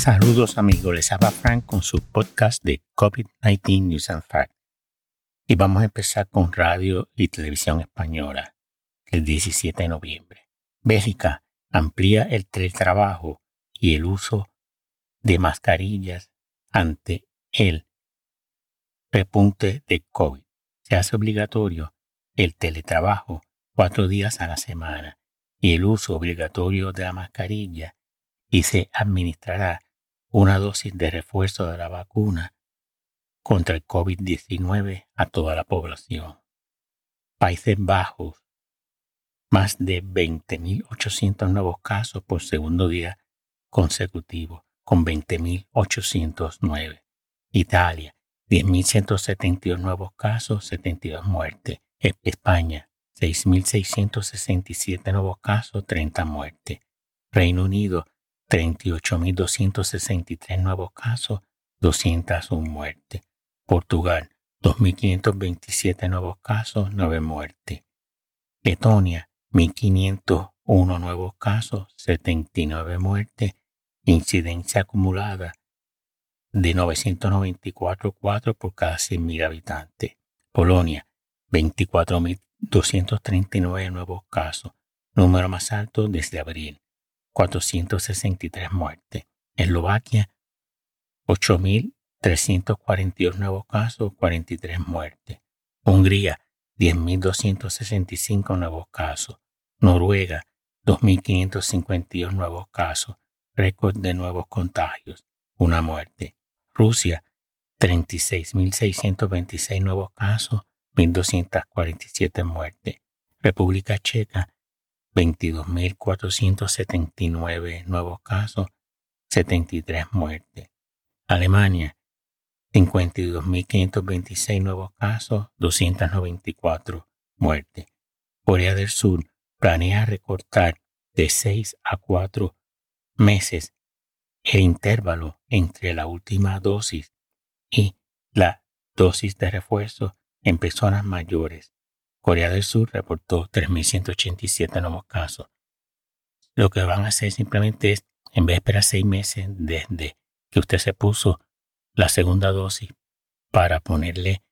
Saludos amigos, les habla Frank con su podcast de COVID-19 News and Facts. Y vamos a empezar con radio y televisión española el 17 de noviembre. Bélgica amplía el teletrabajo y el uso de mascarillas ante el repunte de COVID. Se hace obligatorio el teletrabajo cuatro días a la semana y el uso obligatorio de la mascarilla y se administrará una dosis de refuerzo de la vacuna contra el COVID-19 a toda la población. Países Bajos, más de 20.800 nuevos casos por segundo día consecutivo, con 20.809. Italia, 10.172 nuevos casos, 72 muertes. E-, España, 6.667 nuevos casos, 30 muertes. Reino Unido, 38.263 nuevos casos, 201 muertes. Portugal, 2.527 nuevos casos, 9 muertes. Letonia, 1.501 nuevos casos, 79 muertes. Incidencia acumulada de 994,4 por cada 100.000 habitantes. Polonia, 24.239 nuevos casos, número más alto desde abril. 463 muertes. Eslovaquia, 8.342 nuevos casos, 43 muertes. Hungría, 10.265 nuevos casos. Noruega, 2.552 nuevos casos, récord de nuevos contagios, una muerte. Rusia, 36.626 nuevos casos, 1.247 muertes. República Checa, 22.479 nuevos casos, 73 muertes. Alemania, 52.526 nuevos casos, 294 muertes. Corea del Sur planea recortar de 6 a 4 meses el intervalo entre la última dosis y la dosis de refuerzo en personas mayores Corea del Sur reportó 3.187 nuevos casos. Lo que van a hacer simplemente es, en vez de esperar seis meses desde que usted se puso la segunda dosis para ponerle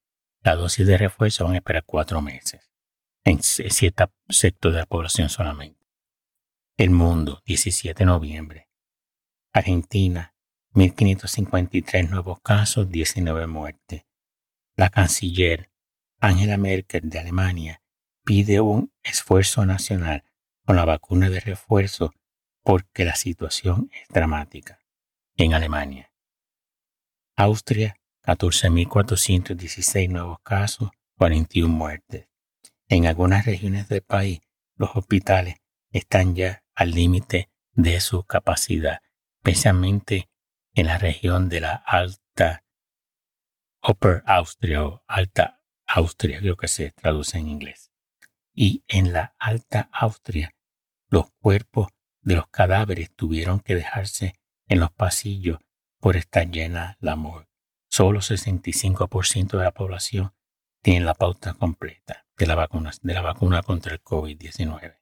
la dosis de refuerzo, van a esperar cuatro meses en cierto sector de la población solamente. El mundo, 17 de noviembre. Argentina, 1.553 nuevos casos, 19 muertes. La canciller Angela Merkel de Alemania pide un esfuerzo nacional con la vacuna de refuerzo porque la situación es dramática en Alemania. Austria, 14.416 nuevos casos, 41 muertes. En algunas regiones del país, los hospitales están ya al límite de su capacidad, especialmente en la región de la Alta Upper Austria o Alta Austria, creo que se traduce en inglés. Y en la Alta Austria, los cuerpos de los cadáveres tuvieron que dejarse en los pasillos por estar llena la morgue. Solo 65% de la población tiene la pauta completa de la vacuna, de la vacuna contra el COVID-19.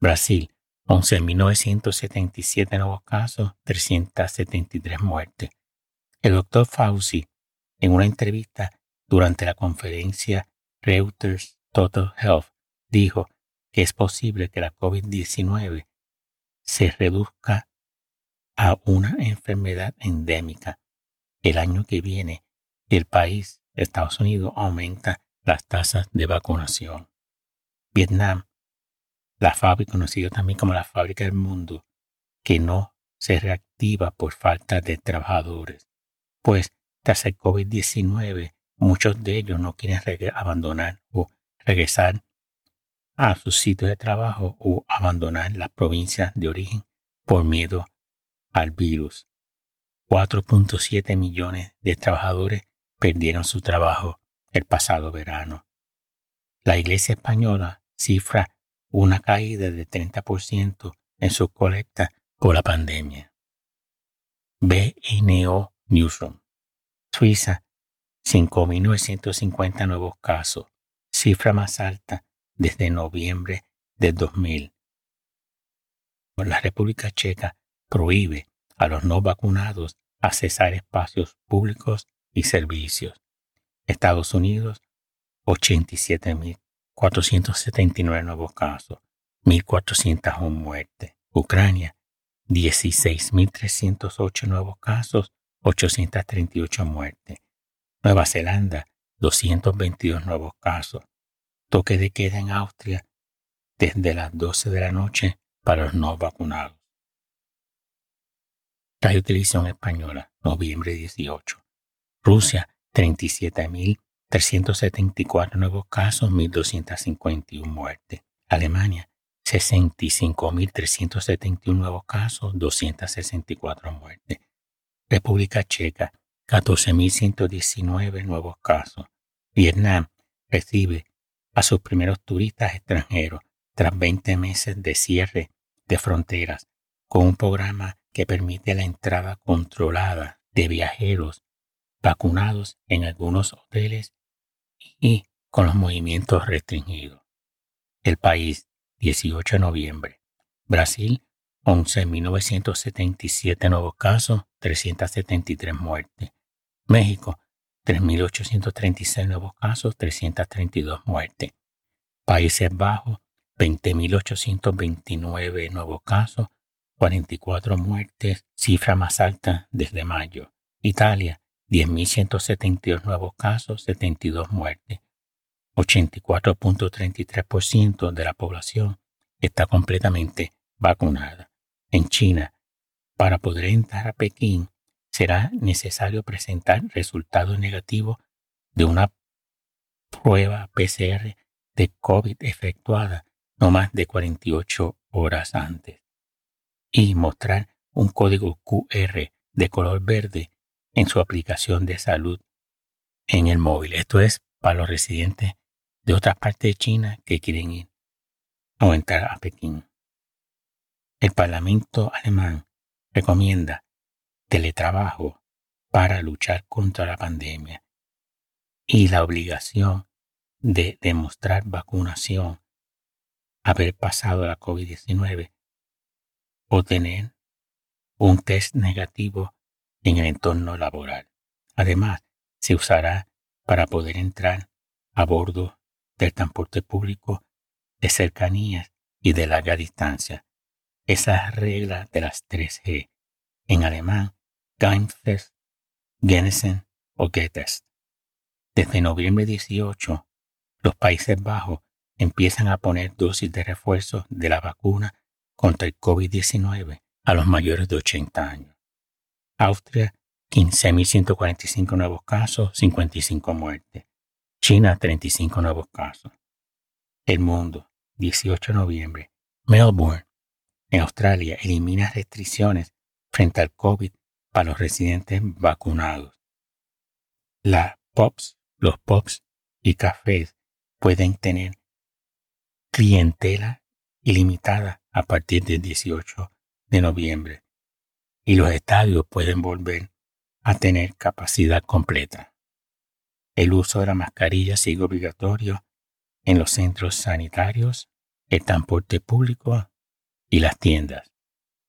Brasil, 11.977 nuevos casos, 373 muertes. El doctor Fauci, en una entrevista, durante la conferencia Reuters Total Health dijo que es posible que la COVID-19 se reduzca a una enfermedad endémica. El año que viene, el país, Estados Unidos, aumenta las tasas de vacunación. Vietnam, la fábrica conocida también como la fábrica del mundo, que no se reactiva por falta de trabajadores, pues tras el COVID-19 Muchos de ellos no quieren abandonar o regresar a sus sitios de trabajo o abandonar las provincias de origen por miedo al virus. 4.7 millones de trabajadores perdieron su trabajo el pasado verano. La Iglesia Española cifra una caída de 30% en su colecta por la pandemia. BNO Newsroom. Suiza 5.950 nuevos casos, cifra más alta desde noviembre de 2000. La República Checa prohíbe a los no vacunados a cesar espacios públicos y servicios. Estados Unidos, 87.479 nuevos casos, 1.401 muertes. Ucrania, 16.308 nuevos casos, 838 muertes. Nueva Zelanda, 222 nuevos casos. Toque de queda en Austria desde las 12 de la noche para los no vacunados. Radio Televisión Española, noviembre 18. Rusia, 37.374 nuevos casos, 1.251 muertes. Alemania, 65.371 nuevos casos, 264 muertes. República Checa, 14.119 nuevos casos. Vietnam recibe a sus primeros turistas extranjeros tras 20 meses de cierre de fronteras con un programa que permite la entrada controlada de viajeros vacunados en algunos hoteles y con los movimientos restringidos. El país, 18 de noviembre. Brasil, 11.977 nuevos casos, 373 muertes. México, 3.836 nuevos casos, 332 muertes. Países Bajos, 20.829 nuevos casos, 44 muertes, cifra más alta desde mayo. Italia, 10.172 nuevos casos, 72 muertes. 84.33% de la población está completamente vacunada. En China, para poder entrar a Pekín, será necesario presentar resultados negativos de una prueba PCR de COVID efectuada no más de 48 horas antes y mostrar un código QR de color verde en su aplicación de salud en el móvil. Esto es para los residentes de otras partes de China que quieren ir o entrar a Pekín. El Parlamento alemán recomienda teletrabajo para luchar contra la pandemia y la obligación de demostrar vacunación, haber pasado la COVID-19 o tener un test negativo en el entorno laboral. Además, se usará para poder entrar a bordo del transporte público de cercanías y de larga distancia. Esa regla de las 3G, en alemán, Geimpfest, Genesen o Getest. Desde noviembre 18, los Países Bajos empiezan a poner dosis de refuerzo de la vacuna contra el COVID-19 a los mayores de 80 años. Austria, 15.145 nuevos casos, 55 muertes. China, 35 nuevos casos. El mundo, 18 de noviembre. Melbourne, en Australia, elimina restricciones frente al COVID para los residentes vacunados. La POPs, los POPs y cafés pueden tener clientela ilimitada a partir del 18 de noviembre y los estadios pueden volver a tener capacidad completa. El uso de la mascarilla sigue obligatorio en los centros sanitarios, el transporte público y las tiendas.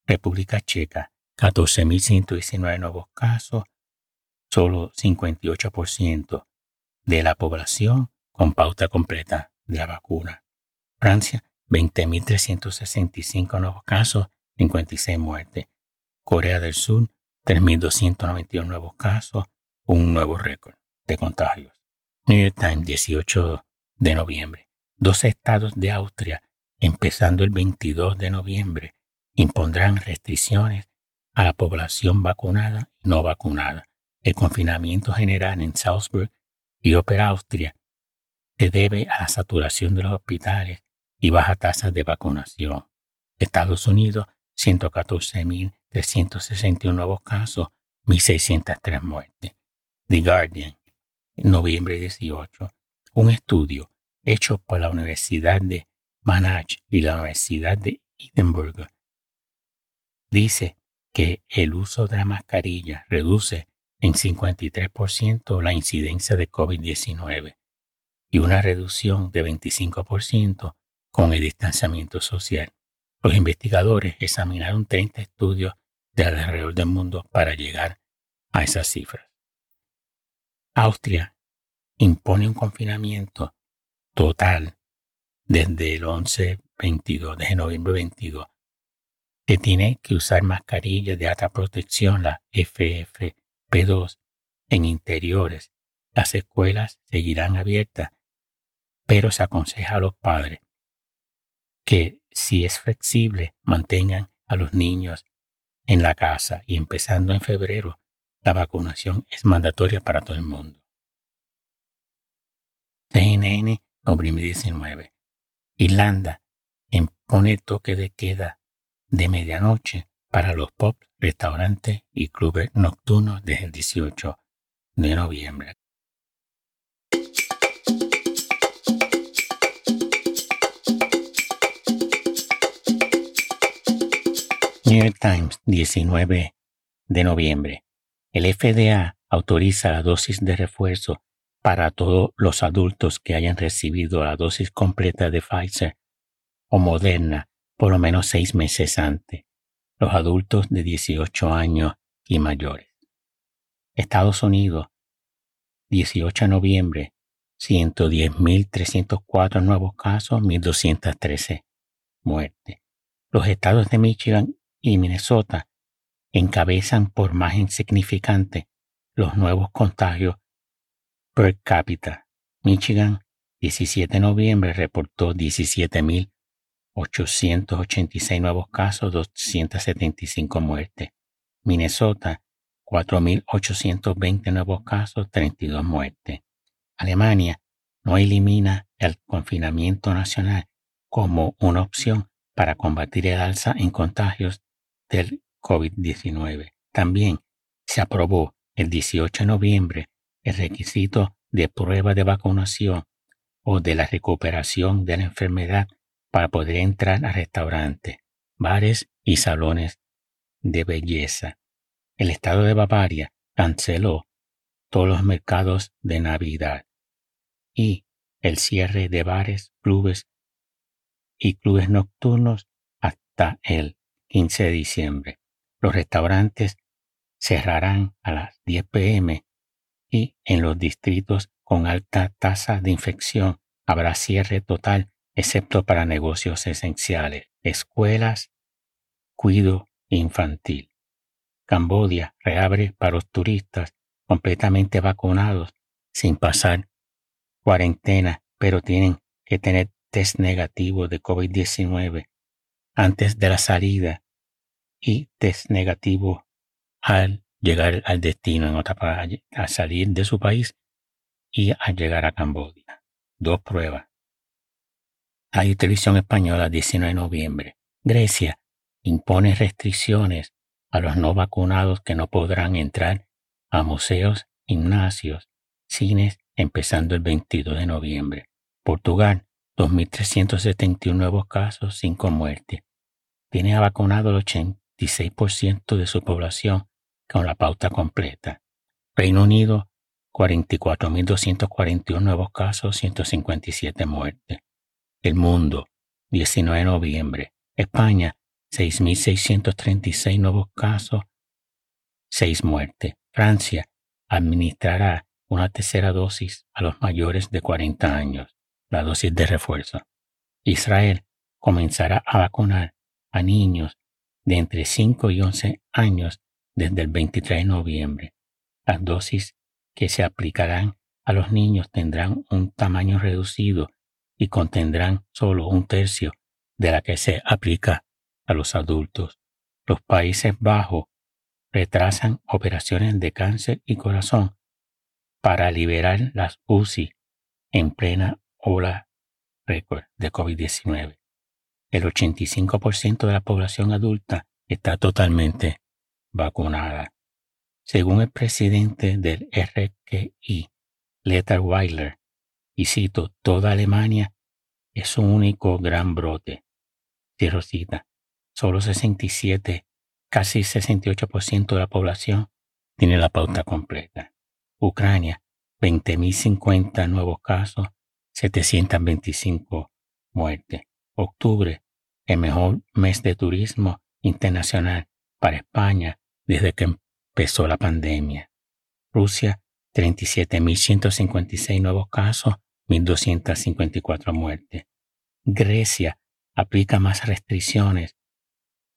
República Checa, 14.119 nuevos casos, solo 58% de la población con pauta completa de la vacuna. Francia, 20.365 nuevos casos, 56 muertes. Corea del Sur, 3.291 nuevos casos, un nuevo récord de contagios. New York Times, 18 de noviembre. Dos estados de Austria, empezando el 22 de noviembre, impondrán restricciones a la población vacunada y no vacunada. El confinamiento general en Salzburg y Opera Austria se debe a la saturación de los hospitales y baja tasa de vacunación. Estados Unidos 114.361 nuevos casos, 1.603 muertes. The Guardian, noviembre 18, un estudio hecho por la Universidad de Monash y la Universidad de Edinburgh dice que el uso de la mascarilla reduce en 53% la incidencia de COVID-19 y una reducción de 25% con el distanciamiento social. Los investigadores examinaron 30 estudios de alrededor del mundo para llegar a esas cifras. Austria impone un confinamiento total desde el 11-22, desde noviembre 22, que tiene que usar mascarillas de alta protección, la FFP2, en interiores. Las escuelas seguirán abiertas, pero se aconseja a los padres que si es flexible mantengan a los niños en la casa y empezando en febrero, la vacunación es mandatoria para todo el mundo. CNN, noviembre 19. Irlanda impone toque de queda de medianoche para los pop, restaurantes y clubes nocturnos desde el 18 de noviembre. New York Times, 19 de noviembre. El FDA autoriza la dosis de refuerzo para todos los adultos que hayan recibido la dosis completa de Pfizer o Moderna por lo menos seis meses antes, los adultos de 18 años y mayores. Estados Unidos, 18 de noviembre, 110.304 nuevos casos, 1.213 muertes. Los estados de Michigan y Minnesota encabezan por más insignificante los nuevos contagios per cápita. Michigan, 17 de noviembre, reportó 17.886 nuevos casos, 275 muertes. Minnesota, 4.820 nuevos casos, 32 muertes. Alemania no elimina el confinamiento nacional como una opción para combatir el alza en contagios del COVID-19. También se aprobó el 18 de noviembre el requisito de prueba de vacunación o de la recuperación de la enfermedad para poder entrar a restaurantes, bares y salones de belleza. El estado de Bavaria canceló todos los mercados de Navidad y el cierre de bares, clubes y clubes nocturnos hasta el 15 de diciembre. Los restaurantes cerrarán a las 10 pm y en los distritos con alta tasa de infección habrá cierre total excepto para negocios esenciales, escuelas, cuido infantil. Cambodia reabre para los turistas completamente vacunados sin pasar cuarentena, pero tienen que tener test negativo de COVID-19 antes de la salida y test negativo al llegar al destino en otra a salir de su país y a llegar a Cambodia. Dos pruebas. Hay televisión española 19 de noviembre. Grecia impone restricciones a los no vacunados que no podrán entrar a museos, gimnasios, cines empezando el 22 de noviembre. Portugal, 2.371 nuevos casos, 5 muertes. Tiene vacunado el 86% de su población con la pauta completa. Reino Unido, 44.241 nuevos casos, 157 muertes. El mundo, 19 de noviembre. España, 6.636 nuevos casos, 6 muertes. Francia administrará una tercera dosis a los mayores de 40 años, la dosis de refuerzo. Israel comenzará a vacunar a niños de entre 5 y 11 años desde el 23 de noviembre. Las dosis que se aplicarán a los niños tendrán un tamaño reducido y contendrán solo un tercio de la que se aplica a los adultos. Los Países Bajos retrasan operaciones de cáncer y corazón para liberar las UCI en plena ola récord de COVID-19. El 85% de la población adulta está totalmente vacunada. Según el presidente del RQI, Leta Weiler, y cito, toda Alemania es un único gran brote. Cierro cita. Solo 67, casi 68% de la población tiene la pauta completa. Ucrania, 20.050 nuevos casos, 725 muertes. Octubre, el mejor mes de turismo internacional para España desde que empezó la pandemia. Rusia, 37.156 nuevos casos, 1.254 muertes. Grecia aplica más restricciones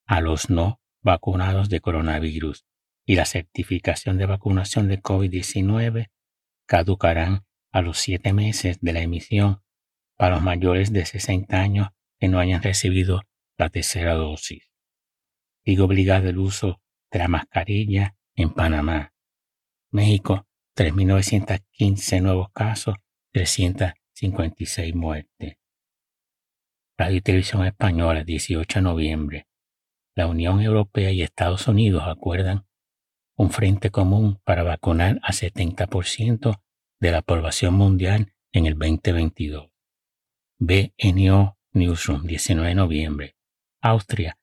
a los no vacunados de coronavirus y la certificación de vacunación de COVID-19 caducarán a los siete meses de la emisión para los mayores de 60 años que no hayan recibido la tercera dosis. Sigue obligado el uso de la mascarilla en Panamá. México, 3.915 nuevos casos, 356 muertes. Radio y Televisión Española, 18 de noviembre. La Unión Europea y Estados Unidos acuerdan un frente común para vacunar a 70% de la población mundial en el 2022. BNO Newsroom, 19 de noviembre. Austria,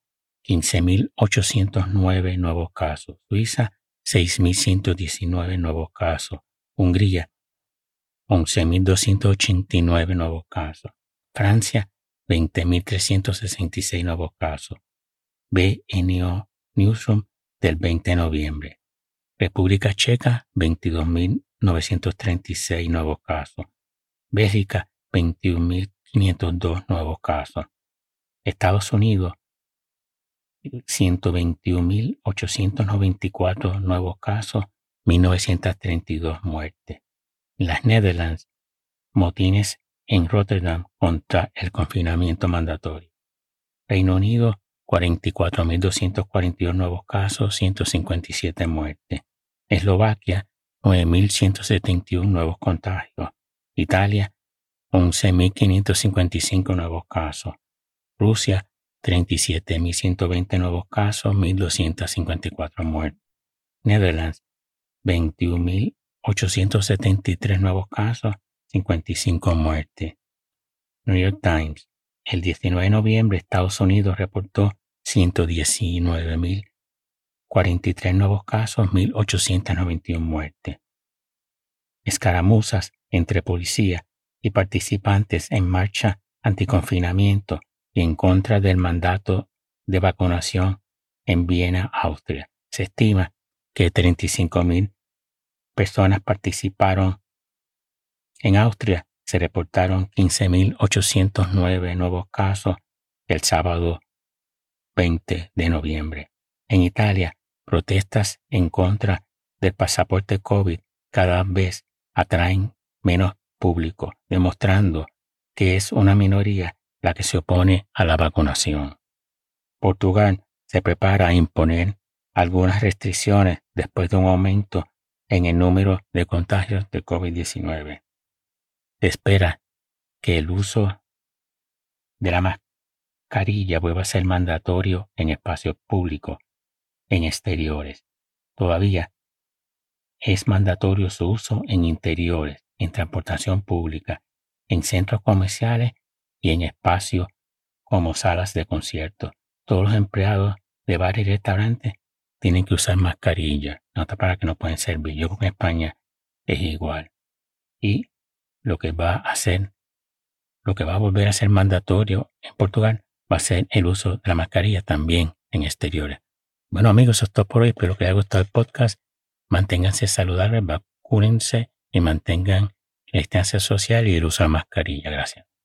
15.809 nuevos casos. Suiza, 6.119 nuevos casos. Hungría, 11.289 nuevos casos. Francia, 20.366 nuevos casos. BNO Newsroom del 20 de noviembre. República Checa, 22.936 nuevos casos. Bélgica, 21.502 nuevos casos. Estados Unidos, 121.894 nuevos casos, 1.932 muertes. Las Netherlands, motines en Rotterdam contra el confinamiento mandatorio. Reino Unido, 44.242 nuevos casos, 157 muertes. Eslovaquia, 9.171 nuevos contagios. Italia, 11.555 nuevos casos. Rusia, 37.120 nuevos casos, 1.254 muertes. Netherlands, 21.873 nuevos casos, 55 muertes. New York Times, el 19 de noviembre Estados Unidos reportó 119.043 nuevos casos, 1.891 muertes. Escaramuzas entre policía y participantes en marcha anticonfinamiento y en contra del mandato de vacunación en Viena, Austria. Se estima que 35.000 personas participaron. En Austria se reportaron 15.809 nuevos casos el sábado 20 de noviembre. En Italia, protestas en contra del pasaporte COVID cada vez atraen menos público, demostrando que es una minoría la que se opone a la vacunación. Portugal se prepara a imponer algunas restricciones después de un aumento en el número de contagios de COVID-19. Se espera que el uso de la mascarilla vuelva a ser mandatorio en espacios públicos, en exteriores. Todavía es mandatorio su uso en interiores, en transportación pública, en centros comerciales y en espacios como salas de concierto. Todos los empleados de bares y restaurantes tienen que usar mascarilla, nota para que no pueden servir. Yo creo que en España es igual. Y lo que va a hacer, lo que va a volver a ser mandatorio en Portugal va a ser el uso de la mascarilla también en exteriores. Bueno amigos, eso es todo por hoy. Espero que les haya gustado el podcast. Manténganse saludables, vacúnense y mantengan la distancia social y el uso de la mascarilla. Gracias.